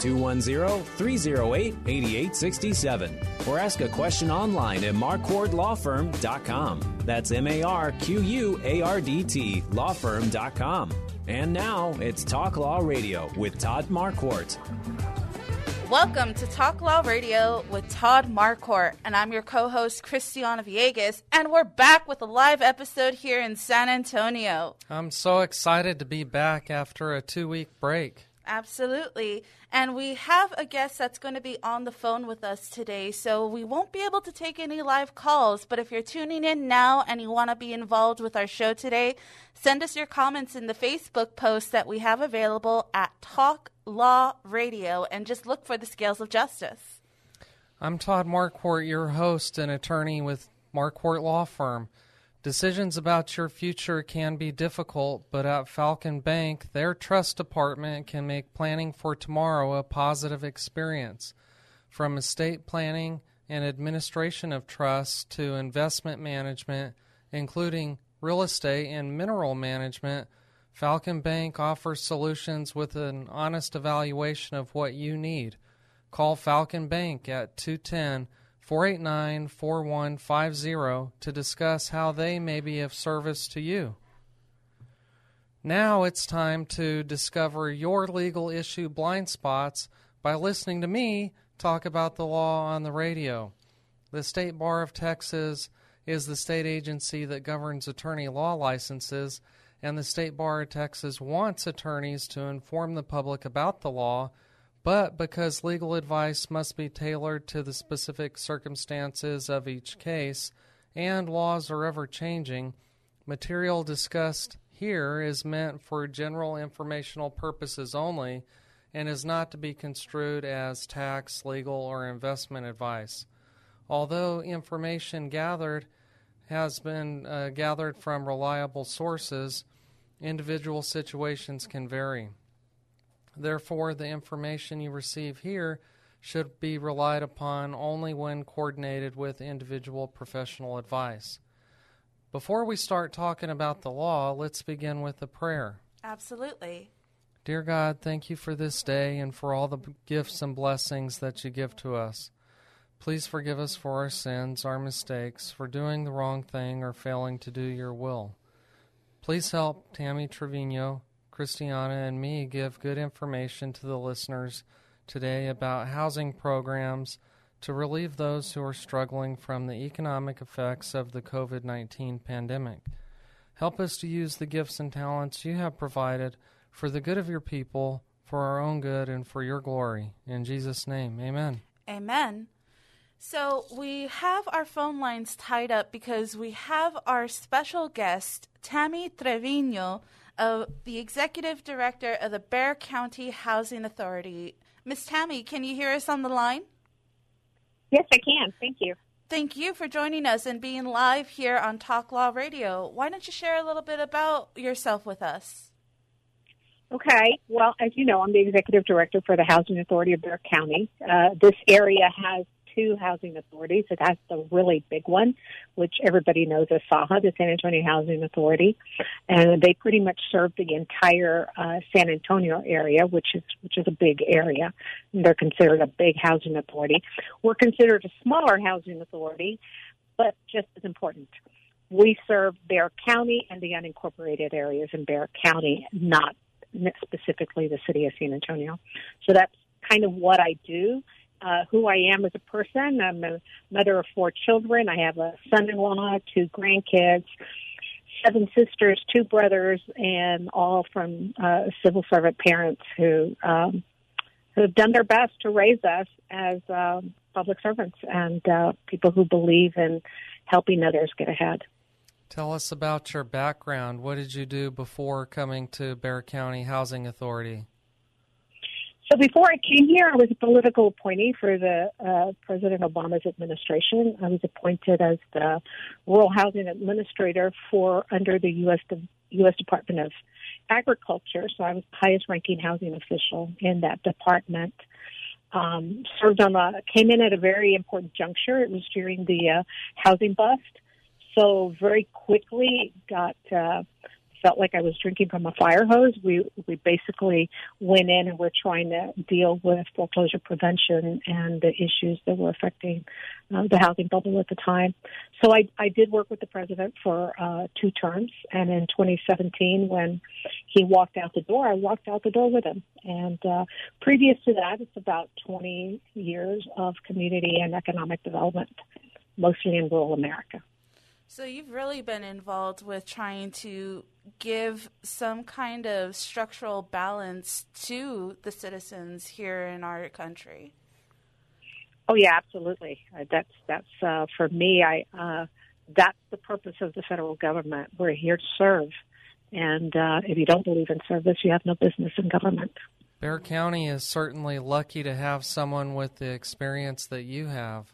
210 308 8867 or ask a question online at marquardtlawfirm.com. That's M A R Q U A R D T lawfirm.com. And now it's Talk Law Radio with Todd Marquardt. Welcome to Talk Law Radio with Todd Marquardt, and I'm your co-host Christiana Villegas, and we're back with a live episode here in San Antonio. I'm so excited to be back after a two-week break. Absolutely. And we have a guest that's going to be on the phone with us today, so we won't be able to take any live calls. But if you're tuning in now and you want to be involved with our show today, send us your comments in the Facebook post that we have available at Talk Law Radio and just look for the scales of justice. I'm Todd Marquardt, your host and attorney with Marquardt Law Firm. Decisions about your future can be difficult, but at Falcon Bank, their trust department can make planning for tomorrow a positive experience. From estate planning and administration of trusts to investment management, including real estate and mineral management, Falcon Bank offers solutions with an honest evaluation of what you need. Call Falcon Bank at 210 489 4150 to discuss how they may be of service to you. Now it's time to discover your legal issue blind spots by listening to me talk about the law on the radio. The State Bar of Texas is the state agency that governs attorney law licenses, and the State Bar of Texas wants attorneys to inform the public about the law but because legal advice must be tailored to the specific circumstances of each case and laws are ever changing, material discussed here is meant for general informational purposes only and is not to be construed as tax, legal, or investment advice. Although information gathered has been uh, gathered from reliable sources, individual situations can vary. Therefore, the information you receive here should be relied upon only when coordinated with individual professional advice. Before we start talking about the law, let's begin with a prayer. Absolutely. Dear God, thank you for this day and for all the gifts and blessings that you give to us. Please forgive us for our sins, our mistakes, for doing the wrong thing or failing to do your will. Please help Tammy Trevino Christiana and me give good information to the listeners today about housing programs to relieve those who are struggling from the economic effects of the COVID 19 pandemic. Help us to use the gifts and talents you have provided for the good of your people, for our own good, and for your glory. In Jesus' name, amen. Amen. So we have our phone lines tied up because we have our special guest, Tammy Trevino uh, the executive director of the Bexar County Housing Authority. Miss Tammy, can you hear us on the line? Yes, I can. Thank you. Thank you for joining us and being live here on Talk Law Radio. Why don't you share a little bit about yourself with us? Okay. Well, as you know, I'm the executive director for the Housing Authority of Bexar County. Uh, this area has two housing authorities. So that's the really big one, which everybody knows as SAHA, the San Antonio Housing Authority, and they pretty much serve the entire uh, San Antonio area, which is which is a big area. They're considered a big housing authority. We're considered a smaller housing authority, but just as important. We serve Bexar County and the unincorporated areas in Bexar County, not specifically the city of San Antonio. So that's kind of what I do uh, who I am as a person. I'm a mother of four children. I have a son-in-law, two grandkids, seven sisters, two brothers, and all from uh, civil servant parents who um, who have done their best to raise us as um, public servants and uh, people who believe in helping others get ahead. Tell us about your background. What did you do before coming to Bexar County Housing Authority? So before I came here, I was a political appointee for the uh, President Obama's administration. I was appointed as the rural housing administrator for under the U.S. De- U.S. Department of Agriculture, so I was the highest ranking housing official in that department. Um, served on a came in at a very important juncture. It was during the uh, housing bust, so very quickly got uh, felt like I was drinking from a fire hose. We we basically went in and we're trying to deal with foreclosure prevention and the issues that were affecting uh, the housing bubble at the time. So I I did work with the president for uh, two terms, and in 2017 when he walked out the door, I walked out the door with him. And uh, previous to that, it's about 20 years of community and economic development, mostly in rural America. So you've really been involved with trying to give some kind of structural balance to the citizens here in our country. Oh yeah, absolutely. Uh, that's that's uh, for me. I uh, that's the purpose of the federal government. We're here to serve, and uh, if you don't believe in service, you have no business in government. Bexar County is certainly lucky to have someone with the experience that you have.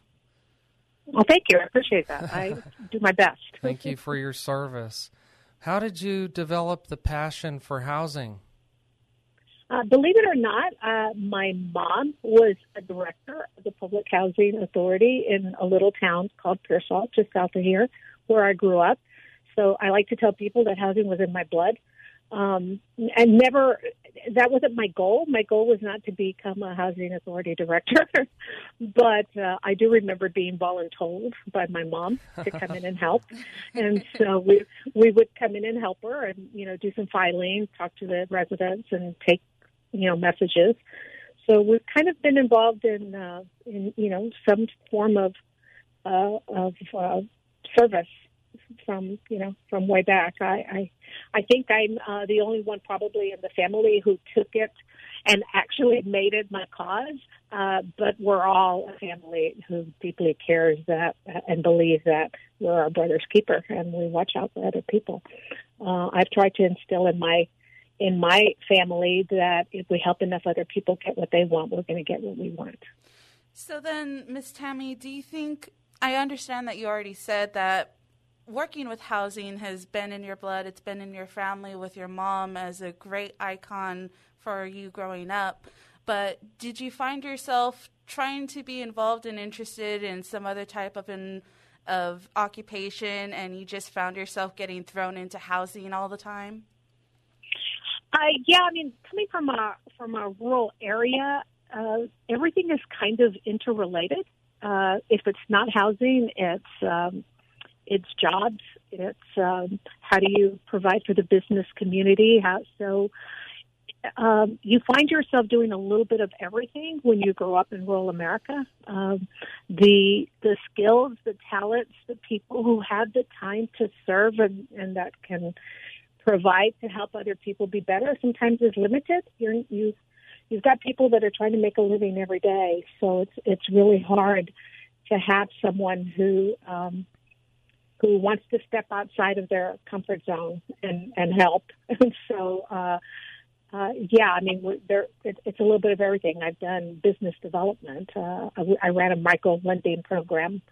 Well, thank you. I appreciate that. I do my best. thank you for your service. How did you develop the passion for housing? Uh, believe it or not, uh, my mom was a director of the Public Housing Authority in a little town called Pearsall, just south of here, where I grew up. So I like to tell people that housing was in my blood. Um, and never, that wasn't my goal. My goal was not to become a housing authority director, but uh, I do remember being voluntold by my mom to come in and help, and so we we would come in and help her, and you know do some filing, talk to the residents, and take you know messages. So we've kind of been involved in uh, in you know some form of uh, of uh, service from you know from way back. I I, I think I'm uh, the only one probably in the family who took it and actually made it my cause. Uh, but we're all a family who deeply cares that and believes that we're our brother's keeper and we watch out for other people. Uh, I've tried to instill in my in my family that if we help enough other people get what they want, we're going to get what we want. So then, Miss Tammy, do you think I understand that you already said that working with housing has been in your blood. It's been in your family with your mom as a great icon for you growing up. But did you find yourself trying to be involved and interested in some other type of in, of occupation, and you just found yourself getting thrown into housing all the time? Uh, yeah, I mean, coming from a from a rural area, uh, everything is kind of interrelated. Uh, if it's not housing, it's um, it's jobs. It's um, how do you provide for the business community? How so? Um, you find yourself doing a little bit of everything when you grow up in rural America. Um, the the skills, the talents, the people who have the time to serve and, and that can provide to help other people be better sometimes is limited. You're, you you've got people that are trying to make a living every day, so it's it's really hard to have someone who um, who wants to step outside of their comfort zone and and help. And so, uh, uh, yeah, I mean, there it, it's a little bit of everything. I've done business development. Uh, I, I ran a micro lending program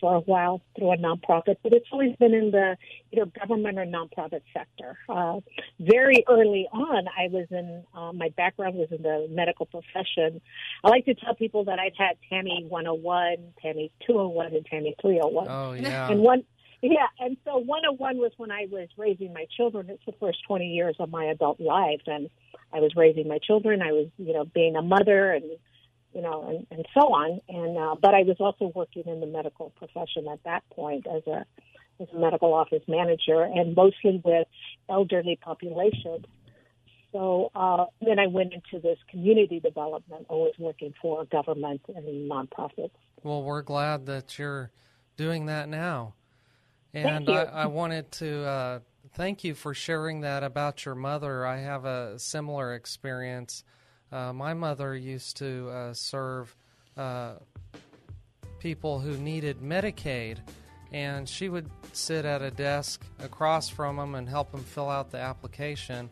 for a while through a nonprofit, but it's always been in the either government or nonprofit sector. Uh, very early on, I was in uh, my background was in the medical profession. I like to tell people that I've had Tammy 101, Tammy 201, and Tammy 301. Oh yeah. And one yeah, and so 101 was when I was raising my children. It's the first 20 years of my adult life, and I was raising my children. I was, you know, being a mother and, you know, and, and so on. And uh, but I was also working in the medical profession at that point as a as a medical office manager, and mostly with elderly populations. So uh, then I went into this community development, always working for government and nonprofits. Well, we're glad that you're doing that now. And I, I, wanted to uh, thank you for sharing that about your mother. I have a similar experience. Uh, my mother used to uh, serve uh, people who needed Medicaid, and she would sit at a desk across from them and help them fill out the application.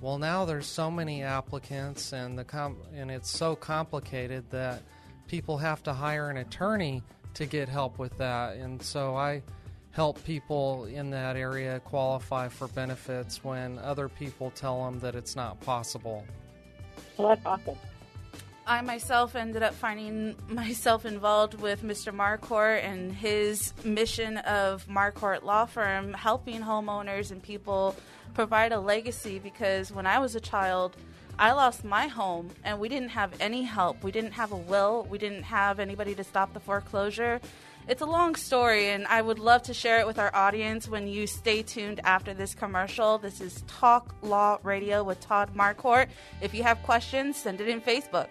Well, now there's so many applicants, and the com- and it's so complicated that people have to hire an attorney to get help with that. And so I help people in that area qualify for benefits when other people tell them that it's not possible. Well, that's awesome. I myself ended up finding myself involved with Mr. Marquardt and his mission of Marquardt Law Firm, helping homeowners and people provide a legacy because when I was a child, I lost my home and we didn't have any help. We didn't have a will, we didn't have anybody to stop the foreclosure. It's a long story, and I would love to share it with our audience when you stay tuned after this commercial. This is Talk Law Radio with Todd Marquardt. If you have questions, send it in Facebook.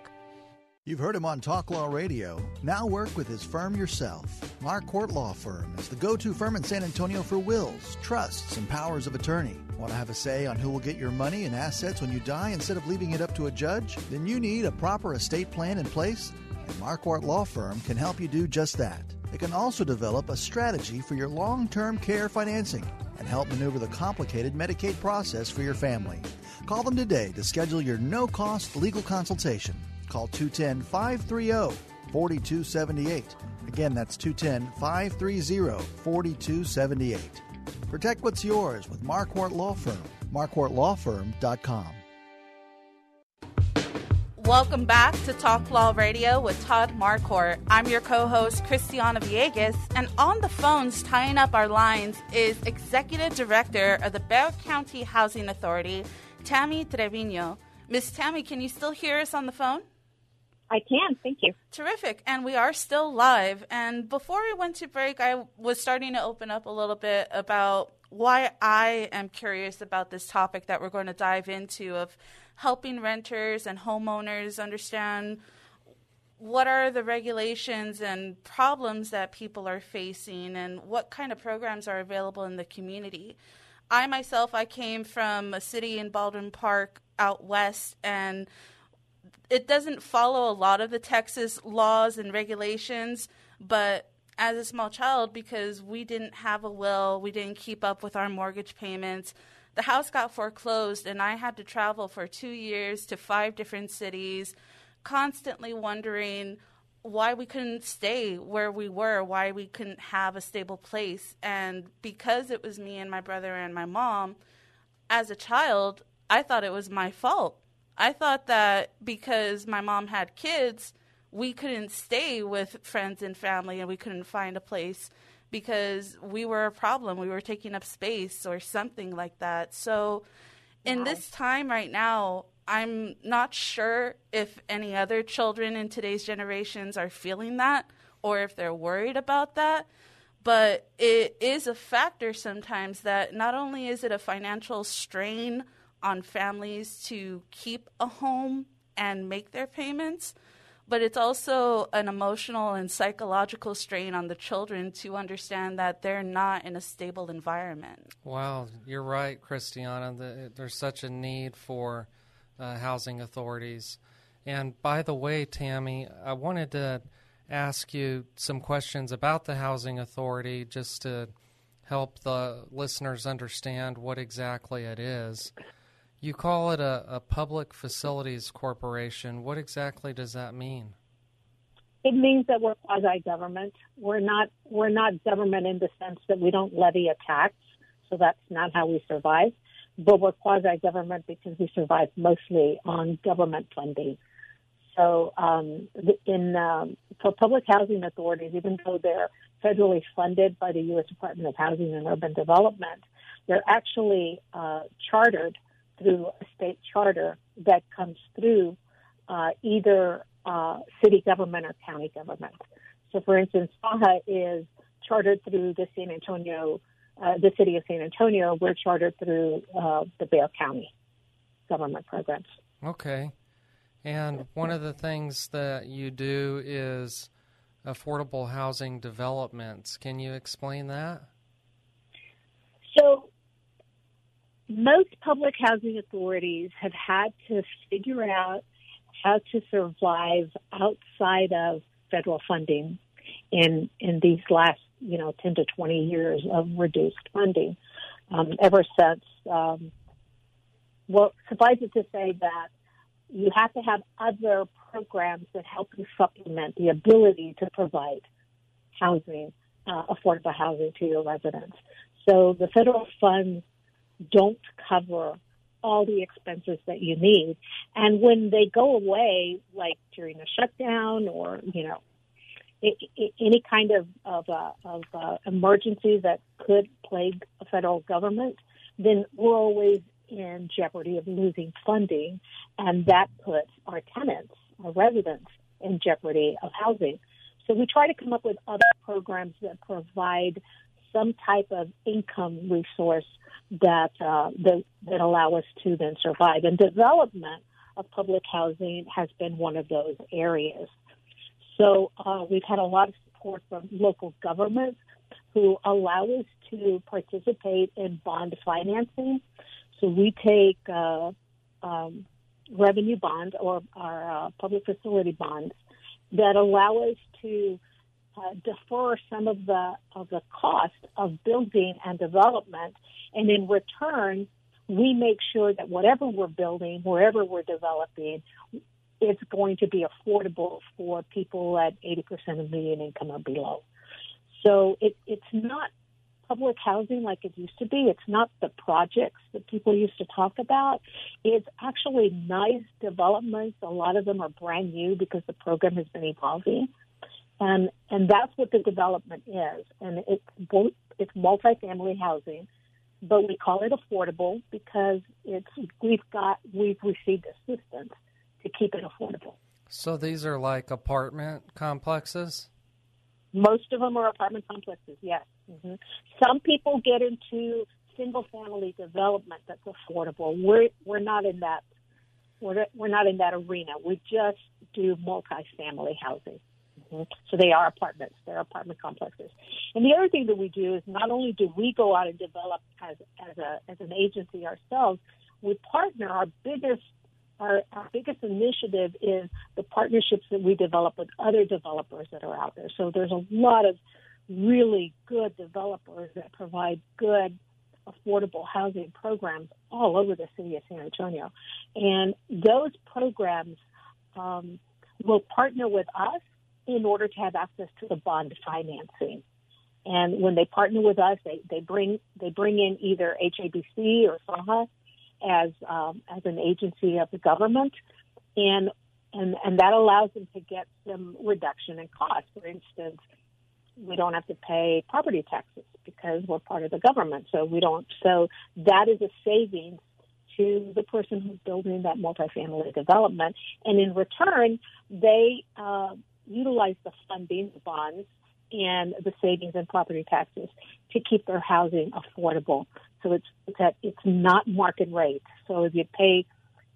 You've heard him on Talk Law Radio. Now work with his firm yourself. Marquardt Law Firm is the go to firm in San Antonio for wills, trusts, and powers of attorney. Want to have a say on who will get your money and assets when you die instead of leaving it up to a judge? Then you need a proper estate plan in place, and Marquardt Law Firm can help you do just that. It can also develop a strategy for your long term care financing and help maneuver the complicated Medicaid process for your family. Call them today to schedule your no cost legal consultation. Call 210 530 4278. Again, that's 210 530 4278. Protect what's yours with Marquardt Law Firm. MarquardtLawFirm.com. Welcome back to Talk Law Radio with Todd Marquardt. I'm your co host, Christiana Villegas, and on the phones tying up our lines is Executive Director of the Bexar County Housing Authority, Tammy Trevino. Miss Tammy, can you still hear us on the phone? I can. Thank you. Terrific. And we are still live. And before we went to break, I was starting to open up a little bit about why I am curious about this topic that we're going to dive into of helping renters and homeowners understand what are the regulations and problems that people are facing and what kind of programs are available in the community. I myself, I came from a city in Baldwin Park out west and it doesn't follow a lot of the Texas laws and regulations, but as a small child, because we didn't have a will, we didn't keep up with our mortgage payments, the house got foreclosed, and I had to travel for two years to five different cities, constantly wondering why we couldn't stay where we were, why we couldn't have a stable place. And because it was me and my brother and my mom, as a child, I thought it was my fault. I thought that because my mom had kids, we couldn't stay with friends and family and we couldn't find a place because we were a problem. We were taking up space or something like that. So, in wow. this time right now, I'm not sure if any other children in today's generations are feeling that or if they're worried about that. But it is a factor sometimes that not only is it a financial strain on families to keep a home and make their payments, but it's also an emotional and psychological strain on the children to understand that they're not in a stable environment. Wow, you're right, Christiana. There's such a need for uh, housing authorities. And by the way, Tammy, I wanted to ask you some questions about the housing authority just to help the listeners understand what exactly it is. You call it a, a public facilities corporation. What exactly does that mean? It means that we're quasi government. We're not we're not government in the sense that we don't levy a tax, so that's not how we survive. But we're quasi government because we survive mostly on government funding. So, um, in um, for public housing authorities, even though they're federally funded by the U.S. Department of Housing and Urban Development, they're actually uh, chartered through a state charter that comes through uh, either uh, city government or county government. So, for instance, SAHA is chartered through the San Antonio, uh, the city of San Antonio. We're chartered through uh, the Bexar County government programs. Okay. And one of the things that you do is affordable housing developments. Can you explain that? So, most public housing authorities have had to figure out how to survive outside of federal funding in in these last you know 10 to 20 years of reduced funding um, ever since um, well suffice it to say that you have to have other programs that help you supplement the ability to provide housing uh, affordable housing to your residents. So the federal funds don't cover all the expenses that you need. And when they go away, like during a shutdown or, you know, any kind of of, uh, of uh, emergency that could plague a federal government, then we're always in jeopardy of losing funding, and that puts our tenants, our residents, in jeopardy of housing. So we try to come up with other programs that provide some type of income resource that uh, that, that allow us to then survive. And development of public housing has been one of those areas. So uh, we've had a lot of support from local governments who allow us to participate in bond financing. So we take uh, um, revenue bonds or our uh, public facility bonds that allow us to uh, defer some of the of the cost of building and development, and in return, we make sure that whatever we're building, wherever we're developing, it's going to be affordable for people at 80% of median income or below. So it, it's not public housing like it used to be. It's not the projects that people used to talk about. It's actually nice developments. A lot of them are brand new because the program has been evolving. And, and that's what the development is. And it's it's multifamily housing, but we call it affordable because it's, we've got, we've received assistance to keep it affordable. So these are like apartment complexes? Most of them are apartment complexes, yes. Mm-hmm. Some people get into single family development that's affordable. We're we're not in that we're we're not in that arena. We just do multi-family housing. Mm-hmm. So they are apartments. They're apartment complexes. And the other thing that we do is not only do we go out and develop as as a as an agency ourselves, we partner. Our biggest our, our biggest initiative is the partnerships that we develop with other developers that are out there. So there's a lot of really good developers that provide good affordable housing programs all over the city of San Antonio. And those programs um, will partner with us in order to have access to the bond financing. And when they partner with us, they, they bring they bring in either HABC or SAHA as um, as an agency of the government, and and and that allows them to get some reduction in cost. For instance, we don't have to pay property taxes because we're part of the government, so we don't. So that is a savings to the person who's building that multifamily development, and in return, they uh, utilize the funding, the bonds, and the savings and property taxes to keep their housing affordable. So it's, it's at, it's not market rate. So if you pay,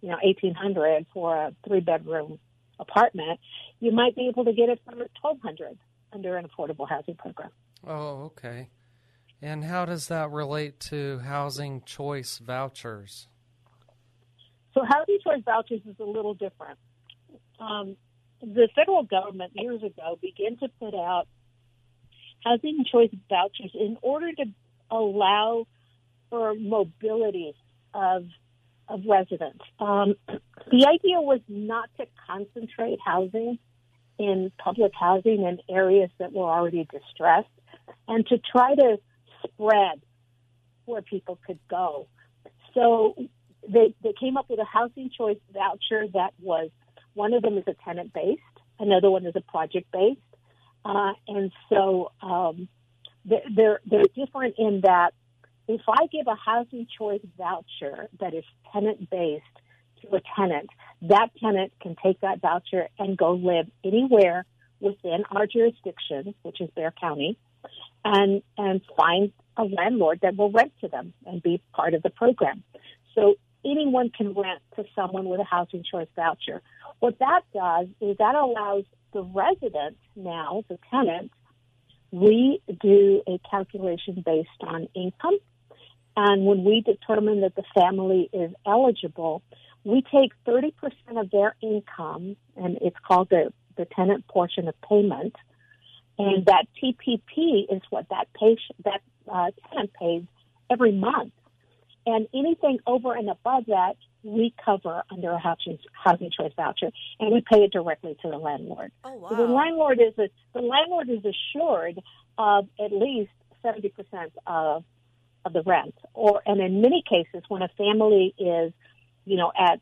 you know, eighteen hundred for a three bedroom apartment, you might be able to get it for twelve hundred under an affordable housing program. Oh, okay. And how does that relate to housing choice vouchers? So housing choice vouchers is a little different. Um, the federal government years ago began to put out housing choice vouchers in order to allow for mobility of of residents. Um, the idea was not to concentrate housing in public housing in areas that were already distressed, and to try to spread where people could go. So they they came up with a housing choice voucher that was one of them is a tenant based, another one is a project based, uh, and so um, they're they're different in that if I give a housing choice voucher that is tenant based to a tenant, that tenant can take that voucher and go live anywhere within our jurisdiction, which is Bexar County, and and find a landlord that will rent to them and be part of the program. So anyone can rent to someone with a housing choice voucher. What that does is that allows the resident now, the tenant, we do a calculation based on income. And when we determine that the family is eligible, we take 30% of their income, and it's called the, the tenant portion of payment. And that TPP is what that patient, that uh, tenant pays every month. And anything over and above that we cover under a housing, housing choice voucher, and we pay it directly to the landlord. Oh wow! So the landlord is a, the landlord is assured of at least seventy percent of of the rent, or and in many cases, when a family is, you know, at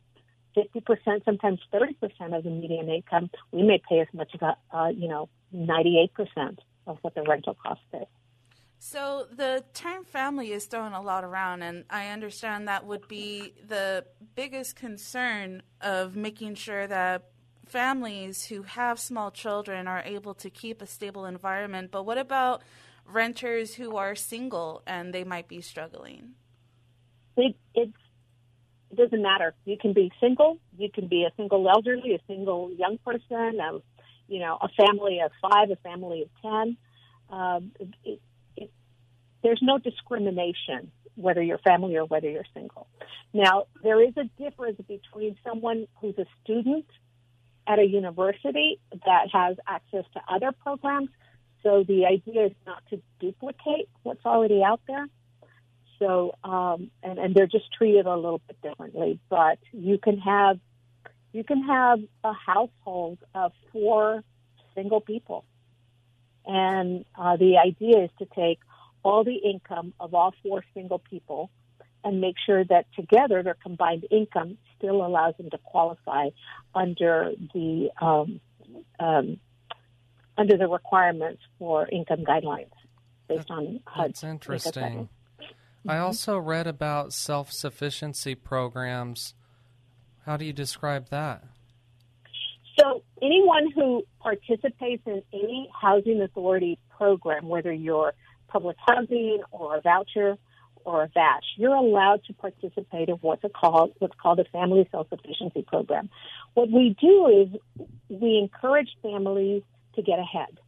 fifty percent, sometimes thirty percent of the median income, we may pay as much as uh, you know ninety eight percent of what the rental cost is. So the term family is thrown a lot around, and I understand that would be the biggest concern of making sure that families who have small children are able to keep a stable environment. But what about renters who are single and they might be struggling? It, it doesn't matter. You can be single, you can be a single elderly, a single young person, um, you know, a family of five, a family of ten. Um, it, there's no discrimination whether you're family or whether you're single. Now, there is a difference between someone who's a student at a university that has access to other programs. So the idea is not to duplicate what's already out there. So, um, and, and they're just treated a little bit differently. But you can have you can have a household of four single people, and uh, the idea is to take all the income of all four single people and make sure that together their combined income still allows them to qualify under the um, um, under the requirements for income guidelines based on HUD. That's interesting. Mm-hmm. I also read about self sufficiency programs. How do you describe that? So, anyone who participates in any housing authority program, whether you're public housing or a voucher or a VASH, you're allowed to participate in what's called what's called a family self-sufficiency program. What we do is we encourage families to get ahead,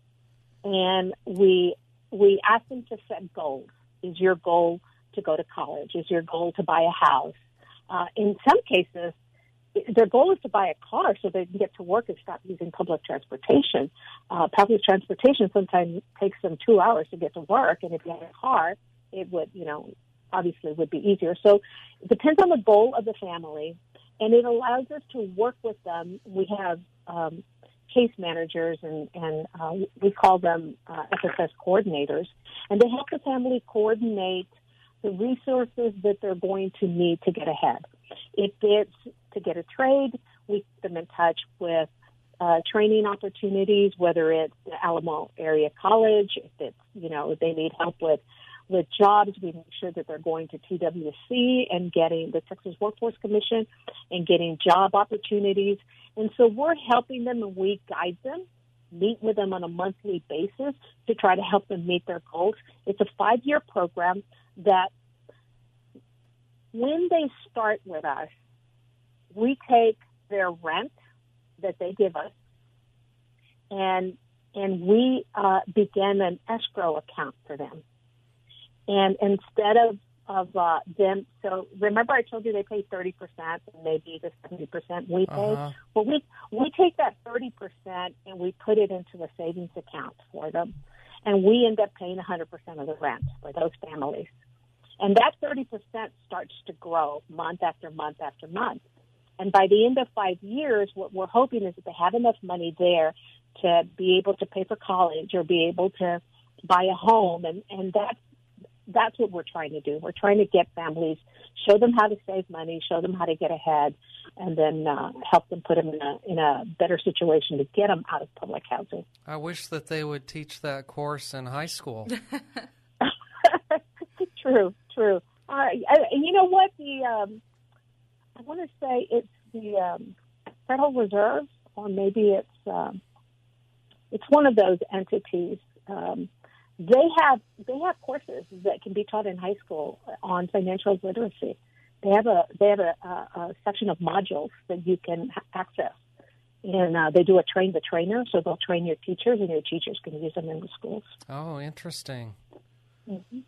and we we ask them to set goals. Is your goal to go to college? Is your goal to buy a house? Uh, in some cases, their goal is to buy a car so they can get to work and stop using public transportation. Uh, public transportation sometimes takes them two hours to get to work, and if you have a car, it would, you know, obviously would be easier. So it depends on the goal of the family, and it allows us to work with them. We have um, case managers, and, and uh, we call them uh, FSS coordinators, and they help the family coordinate the resources that they're going to need to get ahead. If it's to get a trade, we put them in touch with uh, training opportunities, whether it's Alamo Area College, if it's, you know, if they need help with with jobs, we make sure that they're going to TWC and getting the Texas Workforce Commission and getting job opportunities. And so we're helping them and we guide them, meet with them on a monthly basis to try to help them meet their goals. It's a five year program that when they start with us, we take their rent that they give us and and we uh, begin an escrow account for them. And instead of of uh, them, so remember I told you they pay thirty percent and maybe the seventy percent we pay. Uh-huh. Well, we we take that thirty percent and we put it into a savings account for them, and we end up paying hundred percent of the rent for those families. And that 30% starts to grow month after month after month. And by the end of five years, what we're hoping is that they have enough money there to be able to pay for college or be able to buy a home. And, and that's, that's what we're trying to do. We're trying to get families, show them how to save money, show them how to get ahead, and then uh, help them put them in a, in a better situation to get them out of public housing. I wish that they would teach that course in high school. true, true. Uh, and you know what? The um, I want to say it's the um, Federal Reserve, or maybe it's um, it's one of those entities. Um, they have they have courses that can be taught in high school on financial literacy. They have a they have a, a, a section of modules that you can access, and uh, they do a train the trainer, so they'll train your teachers, and your teachers can use them in the schools. Oh, interesting. Mm-hmm.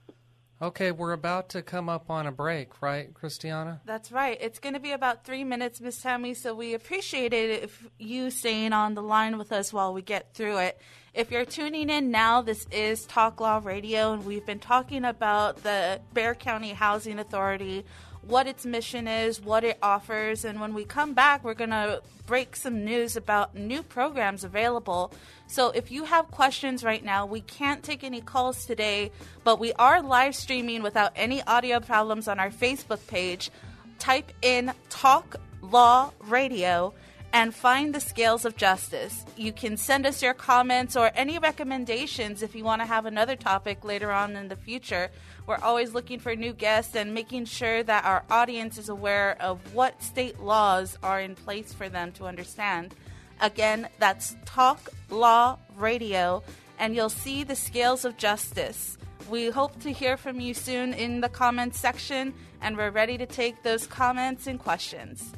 Okay, we're about to come up on a break, right, Christiana? That's right. It's going to be about three minutes, Miss Tammy, so we appreciate it if you staying on the line with us while we get through it. If you're tuning in now, this is Talk Law Radio, and we've been talking about the Bexar County Housing Authority, what its mission is, what it offers, and when we come back, we're going to break some news about new programs available. So if you have questions right now, we can't take any calls today, but we are live streaming without any audio problems on our Facebook page. Type in Talk Law Radio and find the scales of justice. You can send us your comments or any recommendations if you want to have another topic later on in the future. We're always looking for new guests and making sure that our audience is aware of what state laws are in place for them to understand. Again, that's Talk Law Radio, and you'll see the scales of justice. We hope to hear from you soon in the comments section, and we're ready to take those comments and questions.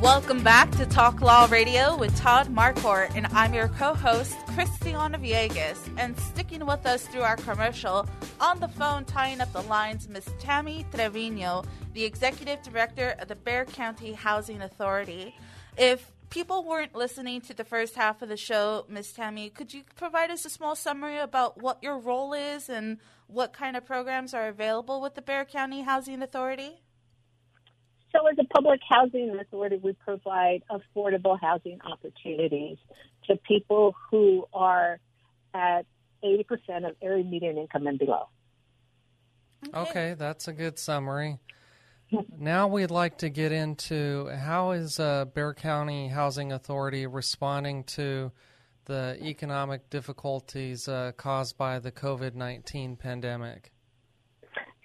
Welcome back to Talk Law Radio with Todd Marquardt, and I'm your co-host, Christiana Villegas. And sticking with us through our commercial, on the phone tying up the lines, Miss Tammy Trevino, the Executive Director of the Bexar County Housing Authority. If people weren't listening to the first half of the show, Miss Tammy, could you provide us a small summary about what your role is and what kind of programs are available with the Bexar County Housing Authority? So, as a public housing authority, we provide affordable housing opportunities to people who are at 80% of area median income and below. Okay, that's a good summary. now we'd like to get into how is uh, Bexar County Housing Authority responding to the economic difficulties uh, caused by the COVID 19 pandemic?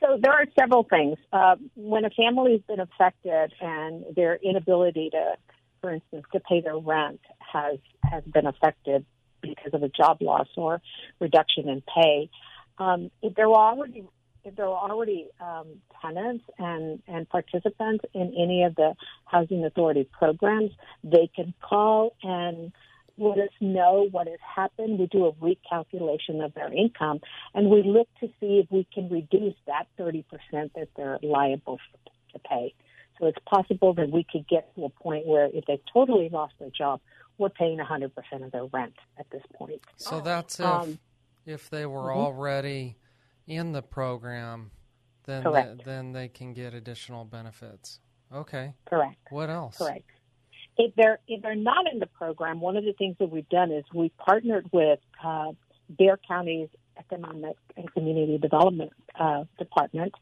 So there are several things. Uh, when a family's been affected and their inability to, for instance, to pay their rent has has been affected because of a job loss or reduction in pay, um, if they're already if there are already um, tenants and, and participants in any of the housing authority programs, they can call and let us know what has happened. We do a recalculation of their income, and we look to see if we can reduce that 30% that they're liable to pay. So it's possible that we could get to a point where if they've totally lost their job, we're paying 100% of their rent at this point. So that's if, um, if they were mm-hmm. already in the program, then they, then they can get additional benefits. Okay. Correct. What else? Correct if they're if they're not in the program, one of the things that we've done is we've partnered with uh, Bexar County's Economic and Community Development uh, Department,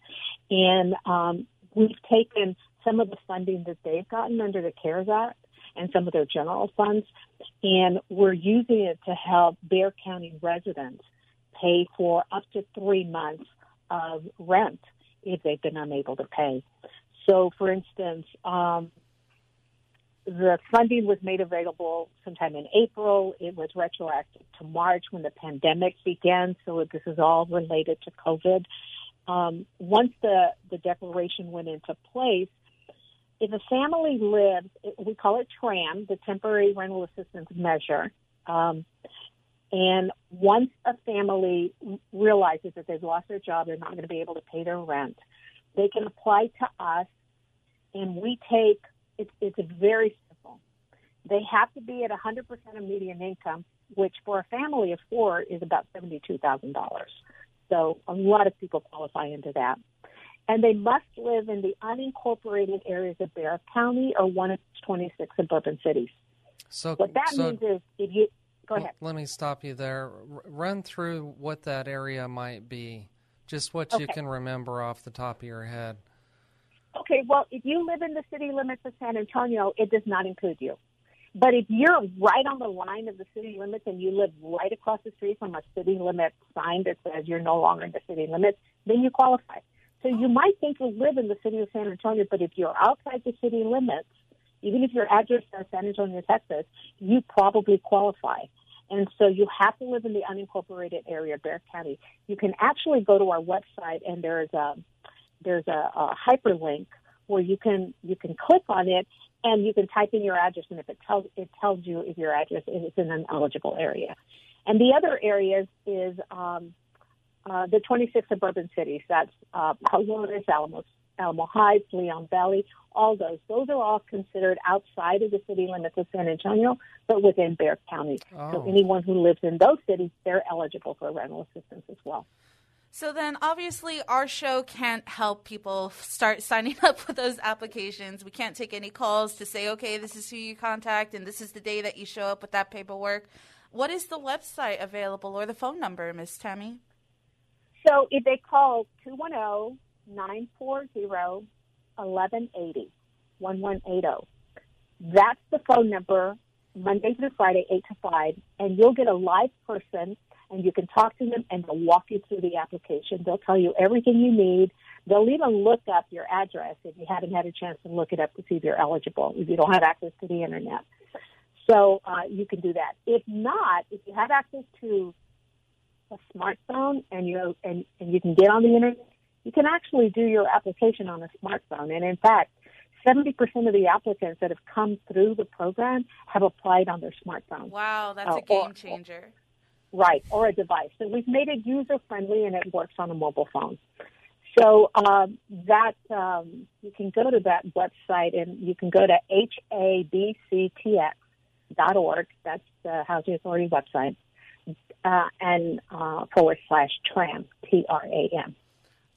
and um, we've taken some of the funding that they've gotten under the CARES Act and some of their general funds, and we're using it to help Bexar County residents pay for up to three months of rent if they've been unable to pay. So, for instance, um, the funding was made available sometime in April. It was retroactive to March when the pandemic began, so this is all related to COVID. Um, once the, the declaration went into place, if a family lives, we call it TRAM, the Temporary Rental Assistance Measure, um, and once a family realizes that they've lost their job, they're not going to be able to pay their rent, they can apply to us, and we take it's, it's very simple. They have to be at 100% of median income, which for a family of four is about $72,000. So a lot of people qualify into that. And they must live in the unincorporated areas of Bexar County or one of 26 suburban cities. So what that so, means is if you go ahead. Let me stop you there. run through what that area might be, just what okay. you can remember off the top of your head. Okay, well, if you live in the city limits of San Antonio, it does not include you. But if you're right on the line of the city limits and you live right across the street from a city limit sign that says you're no longer in the city limits, then you qualify. So you might think you live in the city of San Antonio, but if you're outside the city limits, even if your address is San Antonio, Texas, you probably qualify. And so you have to live in the unincorporated area of Bexar County. You can actually go to our website and there's a there's a, a hyperlink where you can you can click on it and you can type in your address and if it tells it tells you if your address is in an eligible area. And the other areas is um, uh, the 26 suburban cities. That's uh, Alamos, Alamo Heights, Leon Valley, all those. Those are all considered outside of the city limits of San Antonio, but within Bexar County. Oh. So anyone who lives in those cities, they're eligible for rental assistance as well. So then, obviously, our show can't help people start signing up with those applications. We can't take any calls to say, okay, this is who you contact and this is the day that you show up with that paperwork. What is the website available or the phone number, Miss Tammy? So if they call 210 940 1180, 1180, that's the phone number Monday through Friday, 8 to 5, and you'll get a live person and you can talk to them and they'll walk you through the application. They'll tell you everything you need. They'll even look up your address if you haven't had a chance to look it up to see if you're eligible, if you don't have access to the internet. So uh, you can do that. If not, if you have access to a smartphone and you and, and you can get on the internet, you can actually do your application on a smartphone. And in fact, 70% of the applicants that have come through the program have applied on their smartphone. Wow, that's Oh, a game changer. Right, or a device. So we've made it user friendly and it works on a mobile phone. So um, that um, you can go to that website and you can go to habctx.org. That's the Housing Authority website, uh, and uh, forward slash tram T R A M.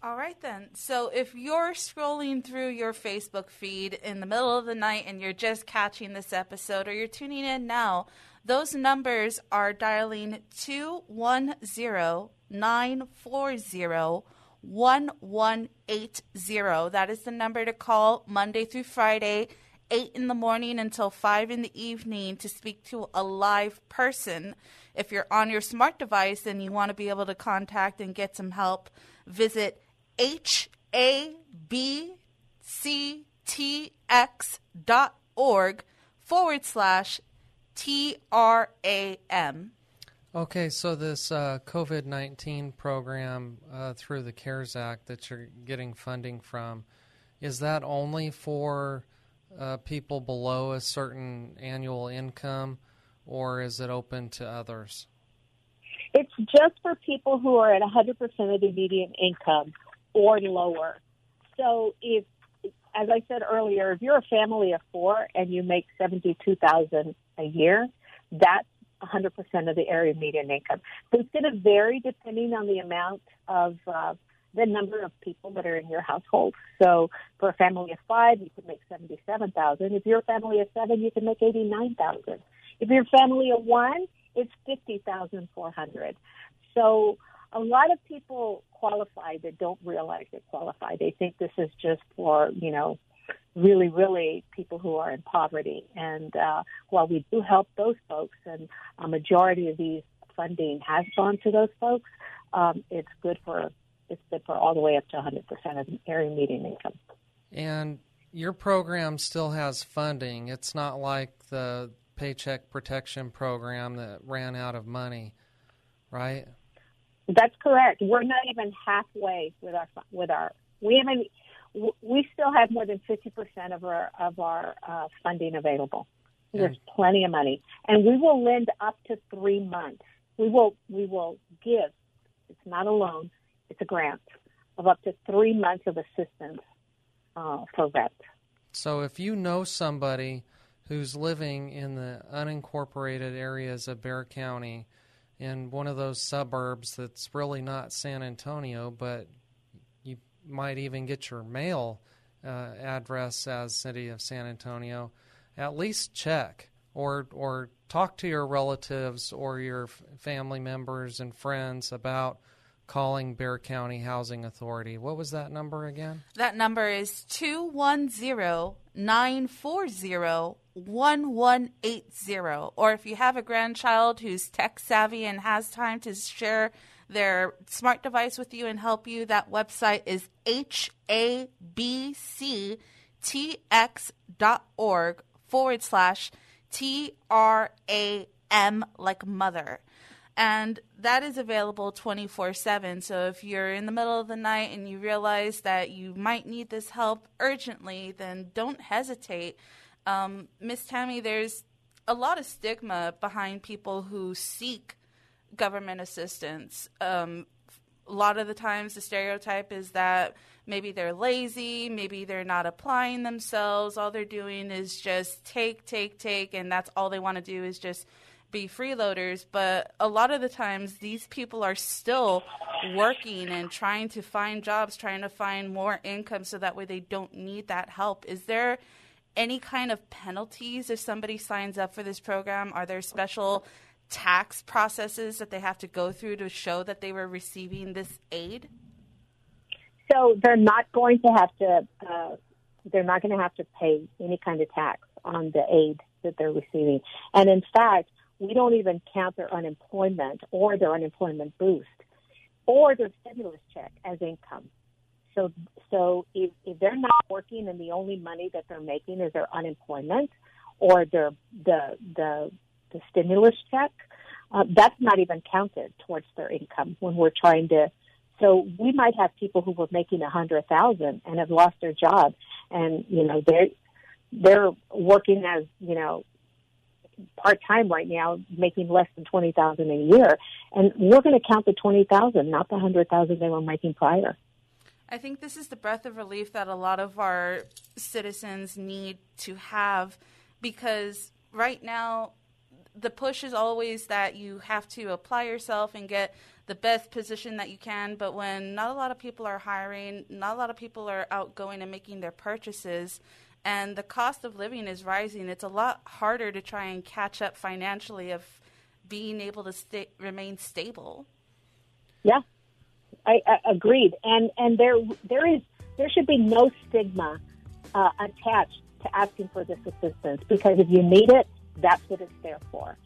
All right, then. So if you're scrolling through your Facebook feed in the middle of the night and you're just catching this episode or you're tuning in now, those numbers are dialing 210 940 1180. That is the number to call Monday through Friday, 8 in the morning until 5 in the evening to speak to a live person. If you're on your smart device and you want to be able to contact and get some help, visit habctx.org forward slash TRAM. Okay, so this uh, COVID 19 program uh, through the CARES Act that you're getting funding from, is that only for uh, people below a certain annual income or is it open to others? It's just for people who are at 100% of the median income or lower. So if, as I said earlier, if you're a family of four and you make 72000 a year, that's 100% of the area median income. So it's going to vary depending on the amount of uh, the number of people that are in your household. So for a family of five, you can make 77,000. If you're a family of seven, you can make 89,000. If you're a family of one, it's 50,400. So a lot of people qualify that don't realize they qualify. They think this is just for, you know, really, really people who are in poverty. And uh, while we do help those folks, and a majority of these funding has gone to those folks, um, it's good for it's good for all the way up to 100% of the area median income. And your program still has funding. It's not like the Paycheck Protection Program that ran out of money, right? That's correct. We're not even halfway with our with our. We haven't. We still have more than fifty percent of our of our uh, funding available. There's plenty of money, and we will lend up to three months. We will we will give. It's not a loan. It's a grant of up to three months of assistance uh, for rent. So if you know somebody who's living in the unincorporated areas of Bexar County in one of those suburbs that's really not San Antonio, but might even get your mail uh, address as City of San Antonio, at least check or or talk to your relatives or your family members and friends about calling Bexar County Housing Authority. What was that number again? That number is 210 940 1180. Or if you have a grandchild who's tech savvy and has time to share their smart device with you and help you, that website is habctx.org forward slash T R A M like mother and that is available 24 7. So if you're in the middle of the night and you realize that you might need this help urgently, then don't hesitate. Um, Miss Tammy, there's a lot of stigma behind people who seek government assistance. Um, a lot of the times the stereotype is that maybe they're lazy, maybe they're not applying themselves. All they're doing is just take, take, take, and that's all they want to do is just be freeloaders. But a lot of the times, these people are still working and trying to find jobs, trying to find more income so that way they don't need that help. Is there any kind of penalties if somebody signs up for this program? Are there special tax processes that they have to go through to show that they were receiving this aid? So they're not going to have to. Uh, they're not going to have to pay any kind of tax on the aid that they're receiving. And in fact, we don't even count their unemployment or their unemployment boost or their stimulus check as income. So, so if, if they're not working and the only money that they're making is their unemployment or their the the stimulus check, uh, that's not even counted towards their income when we're trying to. So we might have people who were making a hundred thousand and have lost their job, and you know they're they're working as you know part time right now, making less than twenty thousand a year, and we're going to count the twenty thousand, not the hundred thousand they were making prior. I think this is the breath of relief that a lot of our citizens need to have because right now the push is always that you have to apply yourself and get the best position that you can. But when not a lot of people are hiring, not a lot of people are out going and making their purchases, and the cost of living is rising, it's a lot harder to try and catch up financially of being able to stay, remain stable. Yeah, I, I agreed. And and there there is there should be no stigma uh, attached to asking for this assistance because if you need it, that's what it's there for.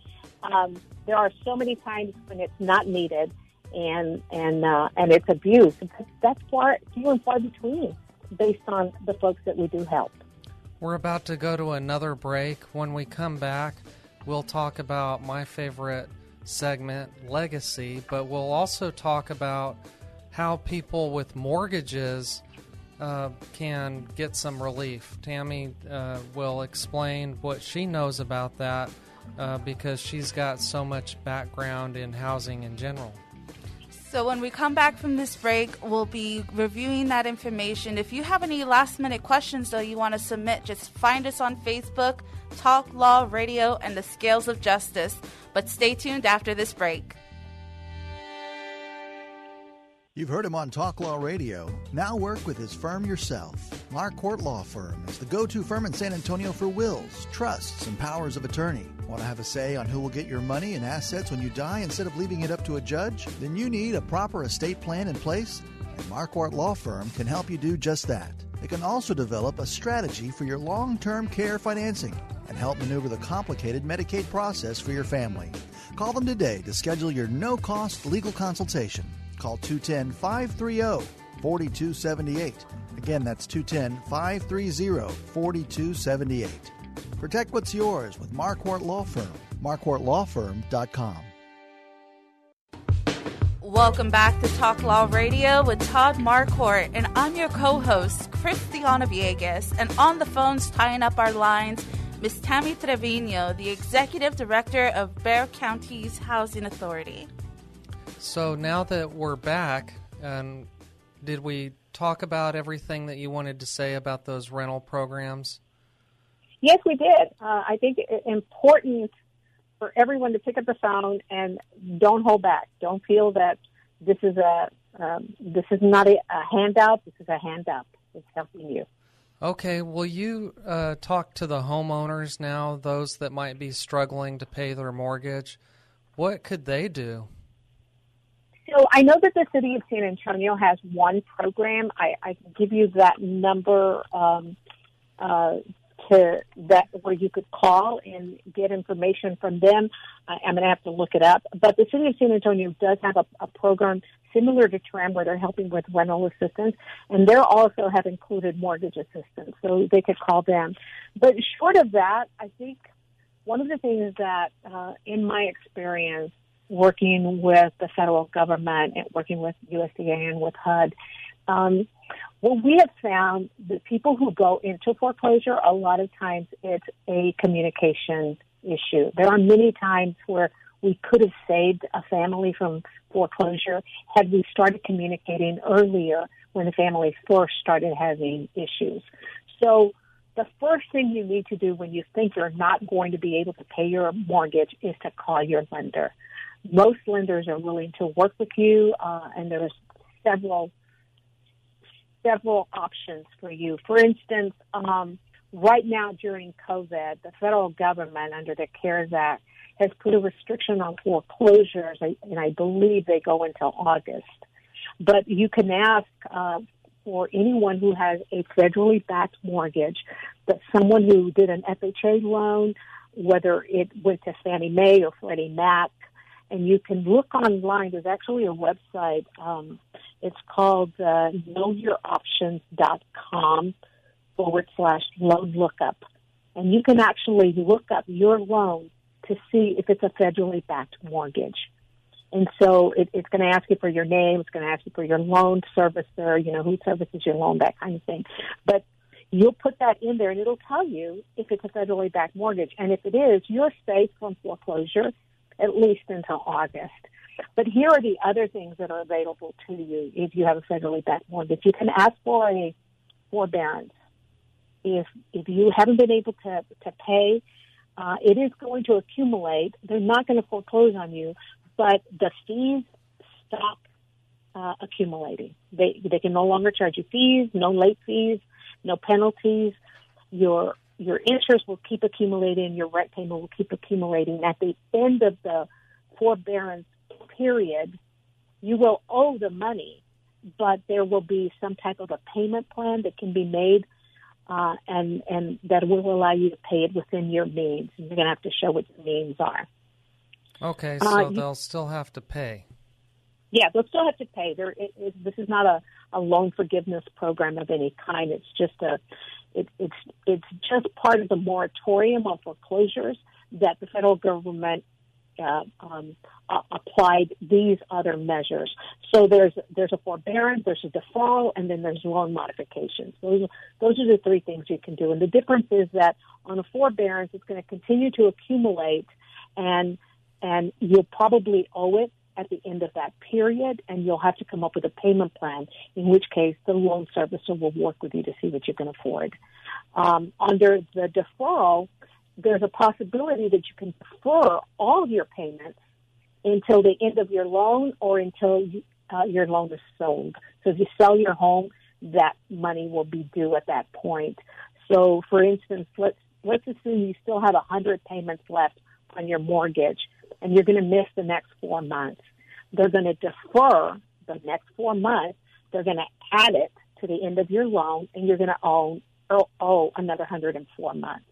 Um, there are so many times when it's not needed, and and uh, and it's abused. That's far few and far between, based on the folks that we do help. We're about to go to another break. When we come back, we'll talk about my favorite segment, legacy, but we'll also talk about how people with mortgages uh, can get some relief. Tammy uh, will explain what she knows about that uh, because she's got so much background in housing in general. So, when we come back from this break, we'll be reviewing that information. If you have any last minute questions, though, you want to submit, just find us on Facebook, Talk Law Radio, and the Scales of Justice. But stay tuned after this break. You've heard him on Talk Law Radio. Now work with his firm yourself. Marquardt Law Firm is the go to firm in San Antonio for wills, trusts, and powers of attorney. Want to have a say on who will get your money and assets when you die instead of leaving it up to a judge? Then you need a proper estate plan in place, and Marquardt Law Firm can help you do just that. They can also develop a strategy for your long term care financing and help maneuver the complicated Medicaid process for your family. Call them today to schedule your no cost legal consultation. Call 210 530 4278. Again, that's 210 530 4278. Protect what's yours with Marquardt Law Firm. MarquardtLawFirm.com. Welcome back to Talk Law Radio with Todd Marquardt, and I'm your co-host, Christiana Villegas, and on the phones tying up our lines, Miss Tammy Trevino, the Executive Director of Bexar County's Housing Authority. So now that we're back, and did we talk about everything that you wanted to say about those rental programs? Yes, we did. Uh, I think it's important for everyone to pick up the phone and don't hold back. Don't feel that this is a um, this is not a, a, handout. This is a hand up. It's helping you. Okay. Will you uh, talk to the homeowners now? Those that might be struggling to pay their mortgage. What could they do? So I know that the city of San Antonio has one program. I, I can give you that number um, uh, to that where you could call and get information from them. I, I'm going to have to look it up. But the city of San Antonio does have a, a program similar to TRAM where they're helping with rental assistance, and they also have included mortgage assistance, so they could call them. But short of that, I think one of the things that, uh, in my experience, working with the federal government and working with USDA and with HUD. Um, what we have found that people who go into foreclosure, a lot of times it's a communication issue. There are many times where we could have saved a family from foreclosure had we started communicating earlier when the family first started having issues. So the first thing you need to do when you think you're not going to be able to pay your mortgage is to call your lender. Most lenders are willing to work with you, uh, and there's several several options for you. For instance, um, right now during COVID, the federal government under the CARES Act has put a restriction on foreclosures, and I believe they go until August. But you can ask uh, for anyone who has a federally backed mortgage that someone who did an FHA loan, whether it went to Fannie Mae or Freddie Mac, and you can look online. There's actually a website. Um, it's called uh, knowyouroptions.com forward slash loan lookup. And you can actually look up your loan to see if it's a federally backed mortgage. And so it, it's going to ask you for your name. It's going to ask you for your loan servicer, you know, who services your loan, that kind of thing. But you'll put that in there and it'll tell you if it's a federally backed mortgage. And if it is, you're safe from foreclosure at least until August. But here are the other things that are available to you if you have a federally backed mortgage. You can ask for a forbearance. If if you haven't been able to to pay, uh, it is going to accumulate. They're not going to foreclose on you, but the fees stop uh, accumulating. They they can no longer charge you fees, no late fees, no penalties. Your your interest will keep accumulating, your rent payment will keep accumulating. At the end of the forbearance period, you will owe the money, but there will be some type of a payment plan that can be made, uh, and and that will allow you to pay it within your means. And you're going to have to show what your means are. Okay, uh, so uh, they'll still have to pay. Yeah, they'll still have to pay. There, it, it, this is not a, a loan forgiveness program of any kind. It's just a it, it's it's just part of the moratorium on foreclosures that the federal government uh, um, uh, applied these other measures. So there's there's a forbearance, there's a default, and then there's loan modifications. Those those are the three things you can do. And the difference is that on a forbearance, it's going to continue to accumulate, and and you'll probably owe it at the end of that period, and you'll have to come up with a payment plan, in which case the loan servicer will work with you to see what you can afford. Um, under the deferral, there's a possibility that you can defer all of your payments until the end of your loan or until you, uh, your loan is sold. So if you sell your home, that money will be due at that point. So, for instance, let's let's assume you still have a hundred payments left on your mortgage, and you're going to miss the next four months. They're going to defer the next four months. They're going to add it to the end of your loan, and you're going to owe, owe, owe another 104 months.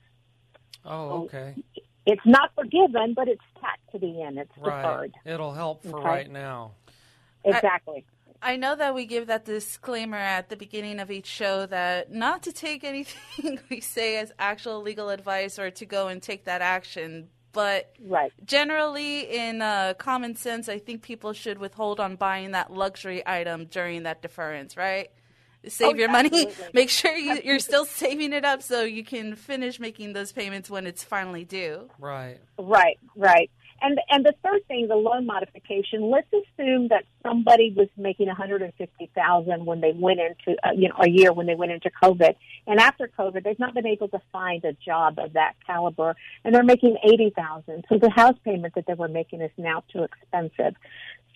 Oh, okay. So it's not forgiven, but it's tacked to the end. It's right. deferred. It'll help for okay? right now. Exactly. I, I know that we give that disclaimer at the beginning of each show that not to take anything we say as actual legal advice or to go and take that action, but right. generally, in uh, common sense, I think people should withhold on buying that luxury item during that deference, right? Save oh, your absolutely. money. Make sure you, you're still saving it up so you can finish making those payments when it's finally due. Right. Right. Right. And and the third thing, the loan modification. Let's assume that somebody was making one hundred and fifty thousand when they went into uh, you know a year when they went into COVID, and after COVID, they've not been able to find a job of that caliber, and they're making eighty thousand. So the house payment that they were making is now too expensive.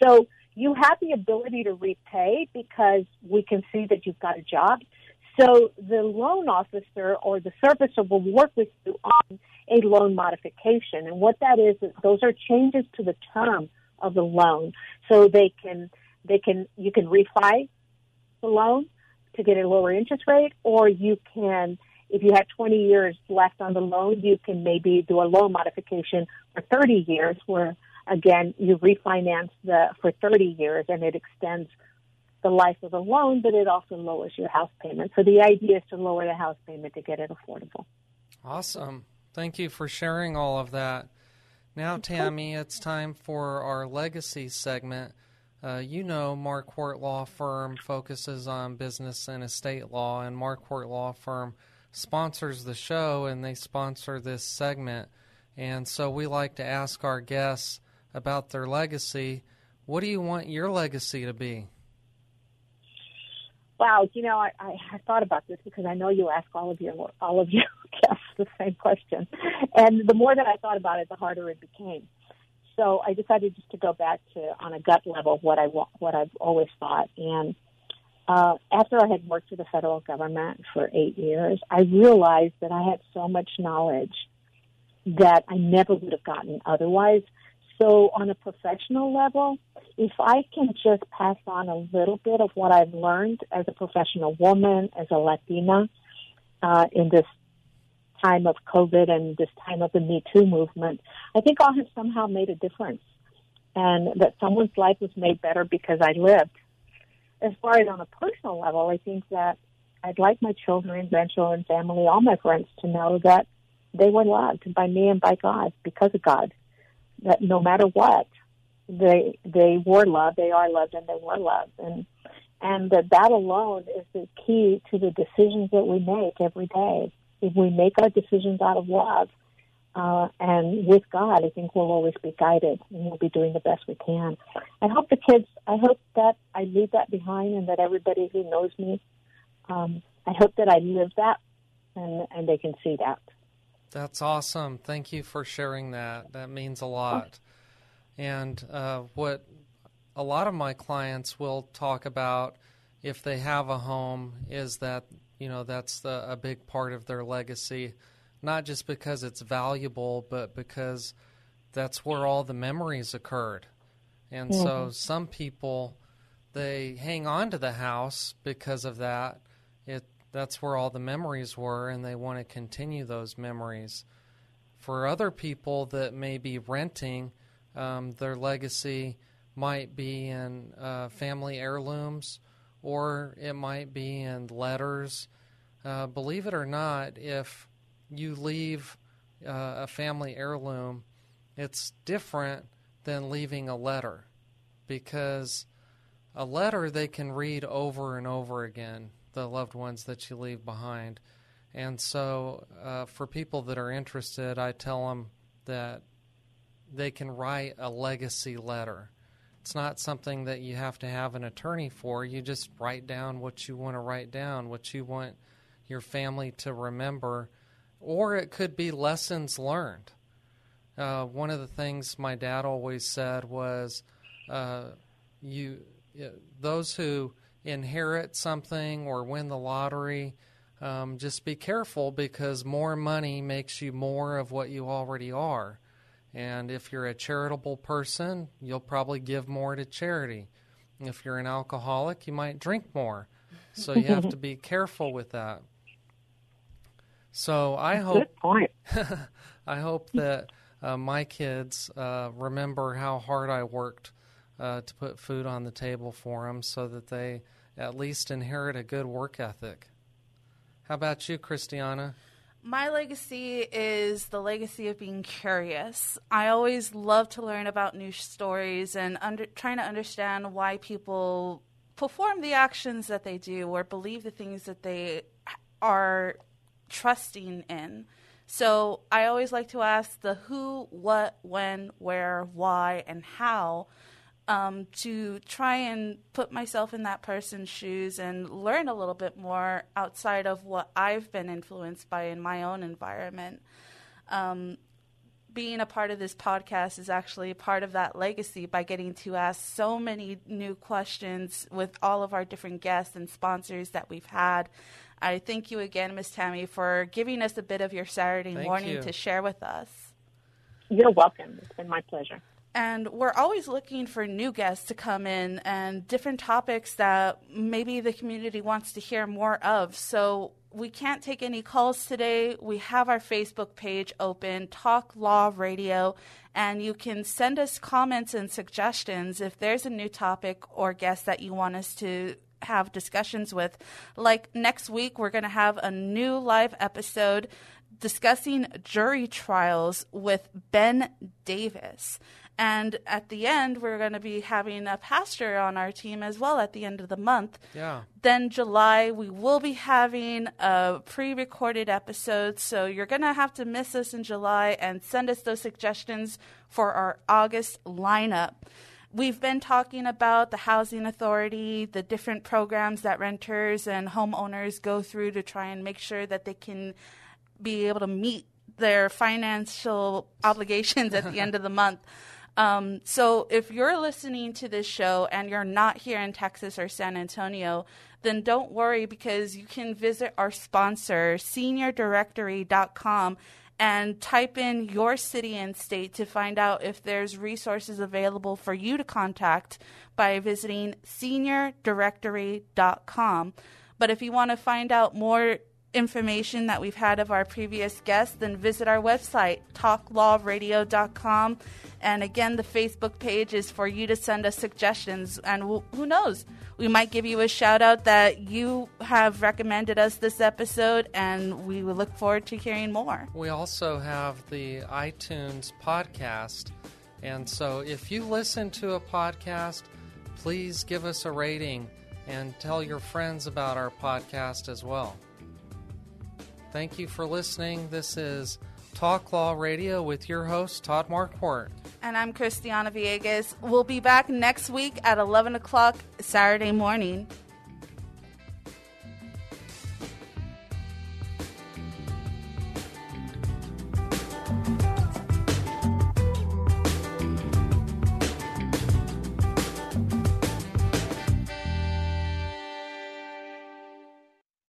So you have the ability to repay because we can see that you've got a job. So the loan officer or the servicer will work with you on a loan modification. And what that is, is those are changes to the term of the loan. So they can, they can, you can refi the loan to get a lower interest rate, or you can, if you have 20 years left on the loan, you can maybe do a loan modification for 30 years where again, you refinance the, for 30 years and it extends the life of the loan, but it also lowers your house payment. So the idea is to lower the house payment to get it affordable. Awesome. Thank you for sharing all of that. Now, Tammy, it's time for our legacy segment. Uh, you know, Marquardt Law Firm focuses on business and estate law, and Marquardt Law Firm sponsors the show and they sponsor this segment. And so we like to ask our guests about their legacy. What do you want your legacy to be? Wow, you know, I, I, I thought about this because I know you ask all of your all of your guests the same question, and the more that I thought about it, the harder it became. So I decided just to go back to on a gut level what I what I've always thought. And uh, after I had worked for the federal government for eight years, I realized that I had so much knowledge that I never would have gotten otherwise. So on a professional level, if I can just pass on a little bit of what I've learned as a professional woman, as a Latina, uh, in this time of COVID and this time of the Me Too movement, I think I'll have somehow made a difference and that someone's life was made better because I lived. As far as on a personal level, I think that I'd like my children, grandchildren, family, all my friends to know that they were loved by me and by God because of God. That no matter what, they they were loved, they are loved, and they were loved, and and that that alone is the key to the decisions that we make every day. If we make our decisions out of love uh, and with God, I think we'll always be guided and we'll be doing the best we can. I hope the kids. I hope that I leave that behind, and that everybody who knows me, um, I hope that I live that, and and they can see that. That's awesome. Thank you for sharing that. That means a lot. And uh, what a lot of my clients will talk about if they have a home is that, you know, that's the, a big part of their legacy, not just because it's valuable, but because that's where all the memories occurred. And mm-hmm. so some people, they hang on to the house because of that. It that's where all the memories were, and they want to continue those memories. For other people that may be renting, um, their legacy might be in uh, family heirlooms or it might be in letters. Uh, believe it or not, if you leave uh, a family heirloom, it's different than leaving a letter because a letter they can read over and over again the loved ones that you leave behind. And so, uh, for people that are interested, I tell them that they can write a legacy letter. It's not something that you have to have an attorney for. You just write down what you want to write down, what you want your family to remember, or it could be lessons learned. Uh, one of the things my dad always said was, uh, "You, those who inherit something or win the lottery, um, just be careful because more money makes you more of what you already are. And if you're a charitable person, you'll probably give more to charity. If you're an alcoholic, you might drink more. So you have to be careful with that. So I hope I hope that uh, my kids uh, remember how hard I worked uh, to put food on the table for them so that they at least inherit a good work ethic. How about you, Christiana? My legacy is the legacy of being curious. I always love to learn about new stories and under, trying to understand why people perform the actions that they do or believe the things that they are trusting in. So I always like to ask the who, what, when, where, why, and how um, to try and put myself in that person's shoes and learn a little bit more outside of what I've been influenced by in my own environment. Um, being a part of this podcast is actually part of that legacy by getting to ask so many new questions with all of our different guests and sponsors that we've had. I thank you again, Miss Tammy, for giving us a bit of your Saturday thank morning you. to share with us. You're welcome. It's been my pleasure. And we're always looking for new guests to come in and different topics that maybe the community wants to hear more of. So we can't take any calls today. We have our Facebook page open, Talk Law Radio, and you can send us comments and suggestions if there's a new topic or guest that you want us to have discussions with. Like next week, we're going to have a new live episode discussing jury trials with Ben Davis. And at the end, we're going to be having a pastor on our team as well at the end of the month. Yeah. Then July, we will be having a pre-recorded episode, so you're going to have to miss us in July and send us those suggestions for our August lineup. We've been talking about the housing authority, the different programs that renters and homeowners go through to try and make sure that they can be able to meet their financial obligations at the end of the month. Um, so if you're listening to this show and you're not here in Texas or San Antonio, then don't worry because you can visit our sponsor, seniordirectory.com, and type in your city and state to find out if there's resources available for you to contact by visiting seniordirectory.com. But if you want to find out more information that we've had of our previous guests, then visit our website, talklawradio.com. And again, the Facebook page is for you to send us suggestions. And who knows? We might give you a shout out that you have recommended us this episode, and we will look forward to hearing more. We also have the iTunes podcast. And so if you listen to a podcast, please give us a rating and tell your friends about our podcast as well. Thank you for listening. This is Talk Law Radio with your host, Todd Marquardt. And I'm Christiana Villegas. We'll be back next week at 11 o'clock Saturday morning.